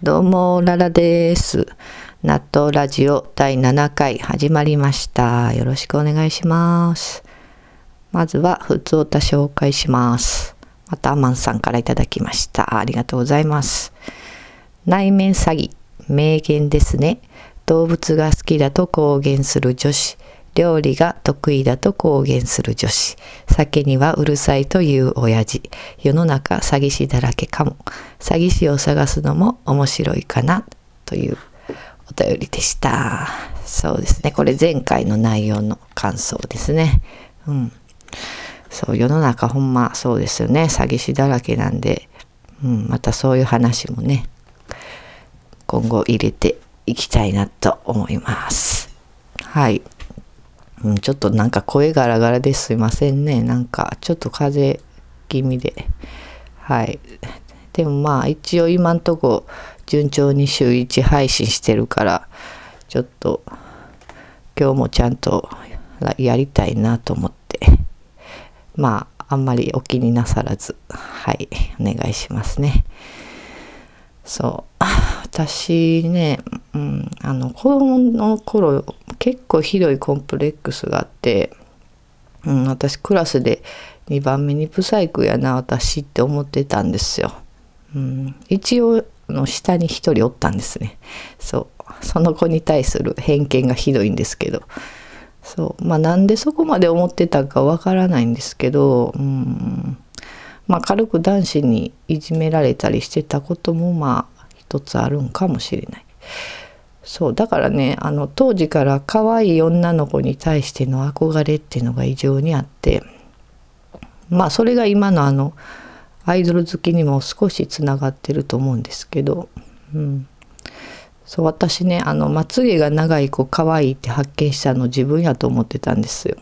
どうも、ララです。納豆ラジオ第7回始まりました。よろしくお願いします。まずは、ふつおた紹介します。また、アマンさんからいただきました。ありがとうございます。内面詐欺、名言ですね。動物が好きだと公言する女子。料理が得意だと公言する女子。酒にはうるさいという親父。世の中詐欺師だらけかも。詐欺師を探すのも面白いかなというお便りでした。そうですね。これ前回の内容の感想ですね。うん。そう、世の中ほんまそうですよね。詐欺師だらけなんで、うん、またそういう話もね、今後入れていきたいなと思います。はい。うん、ちょっとなんか声ガラガラですいませんね。なんかちょっと風邪気味で。はい。でもまあ一応今んとこ順調に週1配信してるから、ちょっと今日もちゃんとやりたいなと思って。まああんまりお気になさらず、はい、お願いしますね。そう。私ね、うん、あの子供の頃結構ひどいコンプレックスがあって、うん、私クラスで2番目にブサイクやな私って思ってたんですよ。うん、一応の下に1人おったんですね。そうその子に対する偏見がひどいんですけどそうまあなんでそこまで思ってたかわからないんですけど、うん、まあ軽く男子にいじめられたりしてたこともまあ一つあるんかもしれない。そうだからねあの当時から可愛い女の子に対しての憧れっていうのが異常にあってまあそれが今のあのアイドル好きにも少しつながってると思うんですけど、うん、そう私ねあのまつげが長い子可愛いって発見したの自分やと思ってたんですよ。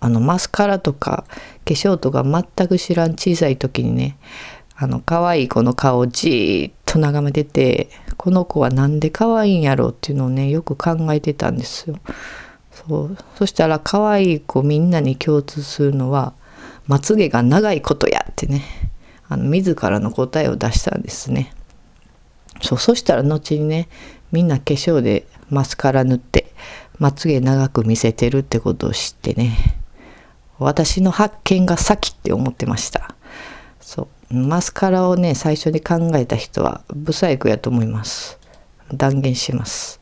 あのマスカラとか化粧とか全く知らん小さい時にねあの可愛い子の顔をじーっと眺めててこの子はなんで可愛いんやろうっていうのをねよく考えてたんですよ。そうそしたら可愛い子みんなに共通するのはまつげが長いことやってねあの自らの答えを出したんですね。そうそしたら後にねみんな化粧でマスカラ塗ってまつげ長く見せてるってことを知ってね私の発見が先って思ってました。マスカラをね最初に考えた人はブサイクやと思います。断言します。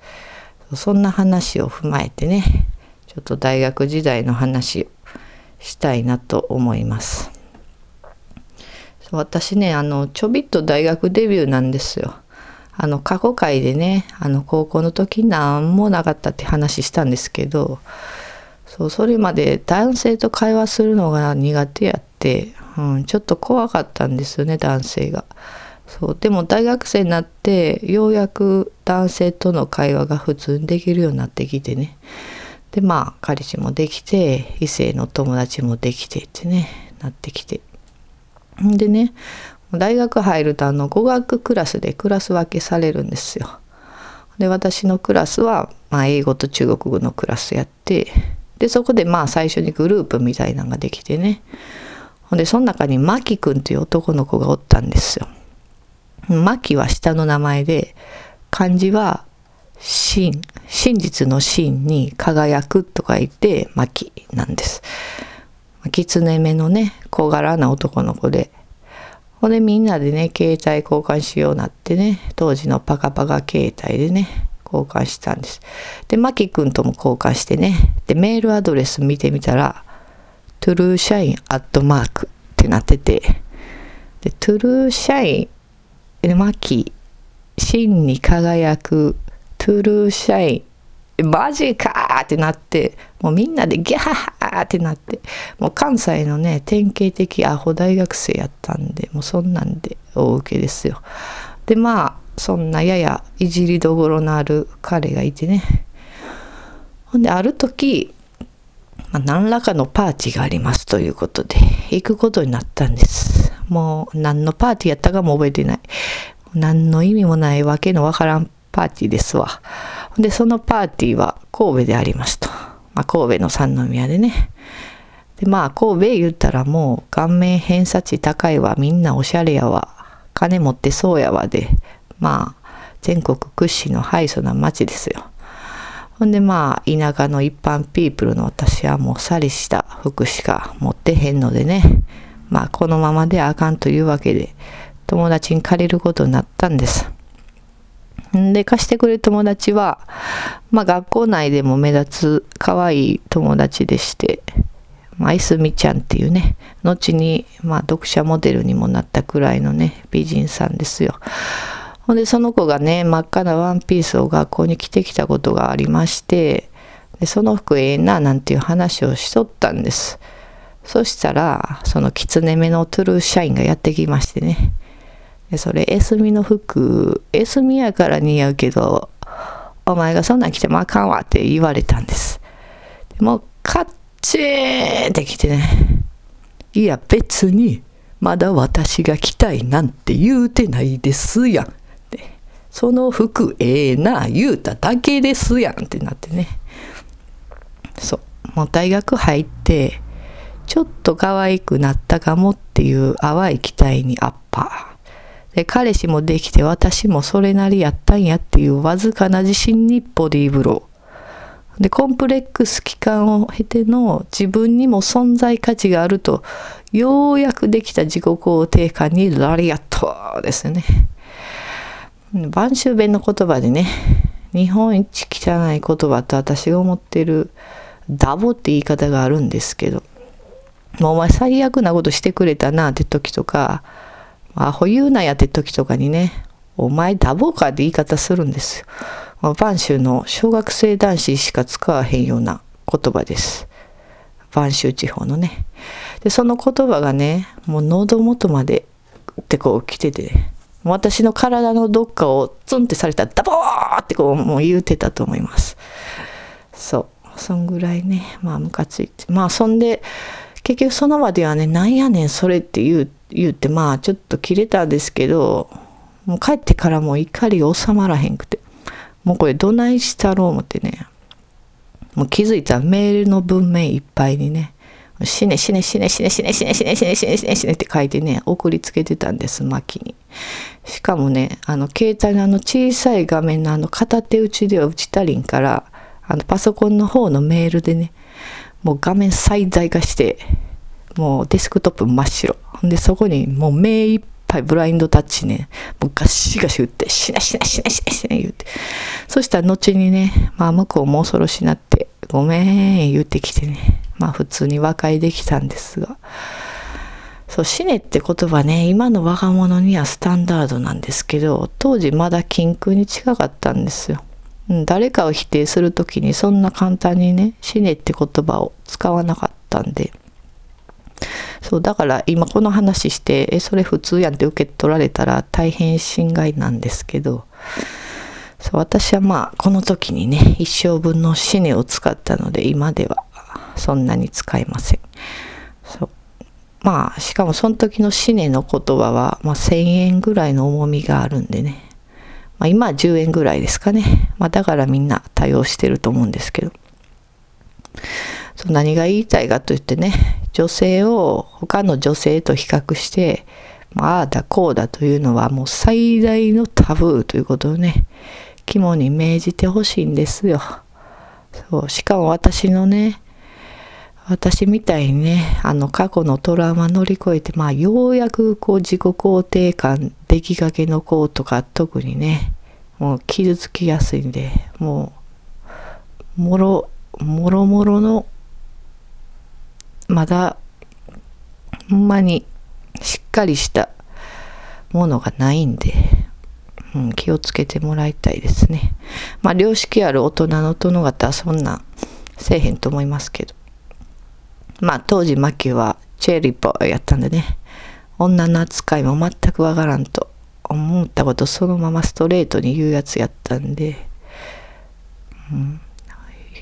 そんな話を踏まえてねちょっと大学時代の話をしたいなと思います。私ねあのちょびっと大学デビューなんですよ。あの過去回でねあの高校の時何もなかったって話したんですけどそうそれまで男性と会話するのが苦手やってうん、ちょっと怖かったんですよね男性が。そうでも大学生になってようやく男性との会話が普通にできるようになってきてねでまあ彼氏もできて異性の友達もできてってねなってきてでね大学入るとあの語学クラスでクラス分けされるんですよ。で私のクラスは、まあ、英語と中国語のクラスやってでそこでまあ最初にグループみたいなのができてねほんでその中にマキ君っていう男の子がおったんですよ。マキは下の名前で漢字は真真実の真に輝くと書いてマキなんです。狐目のね小柄な男の子でほんでみんなでね携帯交換しようなってね当時のパカパカ携帯でね交換したんです。でマキ君とも交換してねでメールアドレス見てみたらトゥルーシャインアットマークってなってて、で、トゥルーシャイン、マキ、真に輝く、トゥルーシャイン、マジかーってなって、もうみんなでギャーってなって、もう関西のね、典型的アホ大学生やったんで、もうそんなんで大受けですよ。で、まあ、そんなややいじりどころのある彼がいてね。ほんで、ある時、まあ、何らかのパーティーがありますということで、行くことになったんです。もう何のパーティーやったかも覚えてない。何の意味もないわけのわからんパーティーですわ。で、そのパーティーは神戸でありますと。まあ、神戸の三宮でね。で、まあ、神戸言ったらもう顔面偏差値高いわ、みんなおしゃれやわ、金持ってそうやわで、まあ全国屈指のハイソな町ですよ。ほんでまあ田舎の一般ピープルの私はもうさりした服しか持ってへんのでねまあこのままであかんというわけで友達に借りることになったんです。で貸してくれる友達は、まあ、学校内でも目立つ可愛い友達でして、まあ、いすみちゃんっていうね後に、まあ、読者モデルにもなったくらいのね美人さんですよ。ほんでその子がね真っ赤なワンピースを学校に着てきたことがありましてでその服ええななんていう話をしとったんです。そしたらそのきつね目のトゥルー社員がやってきましてね。でそれエスミの服エスミやから似合うけどお前がそんなん着てもあかんわって言われたんです。でもカッチーンって来てね。いや別にまだ私が着たいなんて言うてないですやん。その服ええな言うただけですやんってなってね。そう。もう大学入ってちょっと可愛くなったかもっていう淡い期待にアッパー。で彼氏もできて私もそれなりやったんやっていうわずかな自信にボディーブロー。でコンプレックス期間を経ての自分にも存在価値があるとようやくできた自己肯定感にラリアットですね。晩秋弁の言葉でね日本一汚い言葉と私が思ってるダボって言い方があるんですけどもうお前最悪なことしてくれたなって時とかアホ言うなやって時とかにねお前ダボかって言い方するんですよ。晩秋の小学生男子しか使わへんような言葉です。晩秋地方のね。で、その言葉がね、もう喉元までってこう来てて、ね私の体のどっかをツンってされたらダボーってこうもう言うてたと思います。そう。そんぐらいね、まあムカついて。まあそんで、結局その場ではね、なんやねんそれって言う、言うて、まあちょっと切れたんですけど、もう帰ってからもう怒り収まらへんくて。もうこれどないしたろう思ってね。もう気づいたらメールの文面いっぱいにね、死ね死ね死ね死ね死ね死ね死ね死ね死ね死ね死ねって書いてね、送りつけてたんです、巻に。しかもね、あの、携帯のあの小さい画面のあの片手打ちでは打ち足りんから、あの、パソコンの方のメールでね、もう画面最大化して、もうデスクトップ真っ白。で、そこにもう目いっぱいブラインドタッチね、もうガシガシ打って、死ね死ね死ね死ね死ね言うて。そしたら後にね、まあ向こうも恐ろしなって、ごめん言ってきてね、まあ普通に和解できたんですが、そう、死ねって言葉ね、今の若者にはスタンダードなんですけど、当時まだ禁句に近かったんですよ。うん、誰かを否定する時にそんな簡単にね、死ねって言葉を使わなかったんで、そう、だから今この話して、え、それ普通やんって受け取られたら大変心外なんですけど、そう私はまあこの時にね一生分の死ねを使ったので今ではそんなに使いません。そう。まあしかもその時の死ねの言葉は、まあ、1,000円ぐらいの重みがあるんでね、まあ、今は10円ぐらいですかね、まあ、だからみんな対応してると思うんですけど。そう何が言いたいかといってね女性を他の女性と比較してまああだこうだというのはもう最大のタブーということをね肝に銘じてほしいんですよそうしかも私のね私みたいにね、あの過去のトラウマ乗り越えて、まあようやくこう自己肯定感出来かけの子とか特にね、もう傷つきやすいんで、もう、もろ、もろもろの、まだ、ほんまにしっかりしたものがないんで、うん、気をつけてもらいたいですね。まあ良識ある大人の殿方はそんなせえへんと思いますけど。まあ当時マキはチェリーボーやったんでね。女の扱いも全くわからんと思ったことそのままストレートに言うやつやったんで、うん、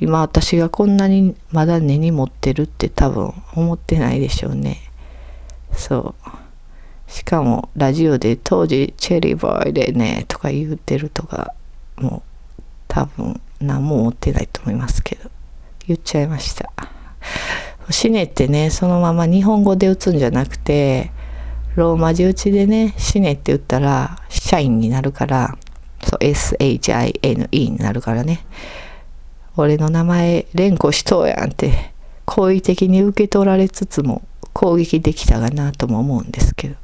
今私がこんなにまだ根に持ってるって多分思ってないでしょうね。そう。しかもラジオで当時チェリーボーイでねとか言うてるとかもう多分何も思ってないと思いますけど言っちゃいました。死ねってねそのまま日本語で打つんじゃなくてローマ字打ちでね、死ねって言ったら、社員になるから、そう、shine になるからね。俺の名前連呼しとうやんって、好意的に受け取られつつも攻撃できたかなとも思うんですけど。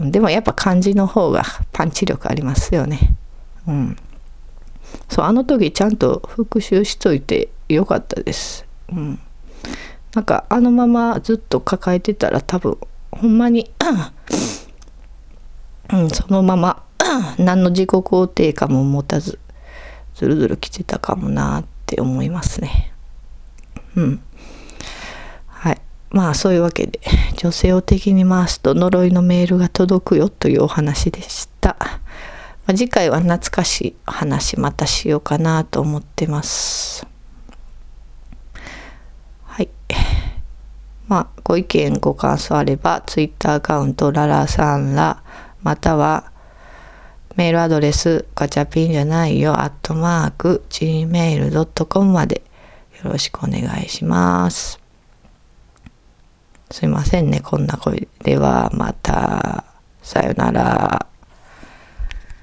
でもやっぱ漢字の方がパンチ力ありますよね。うん。そう、あの時ちゃんと復習しといてよかったです。うん。なんかあのままずっと抱えてたら多分ほんまに、うん、そのまま何の自己肯定感も持たずずるずる来てたかもなって思いますね。うん。まあそういうわけで女性を敵に回すと呪いのメールが届くよというお話でした。まあ、次回は懐かしい話またしようかなと思ってます。はい。まあ、ご意見、ご感想あれば、ツイッターアカウント、ララさんら、または、メールアドレス、ガチャピンじゃないよ、アットマーク、gmail.com までよろしくお願いします。すいませんね、こんな声では、また、さよなら。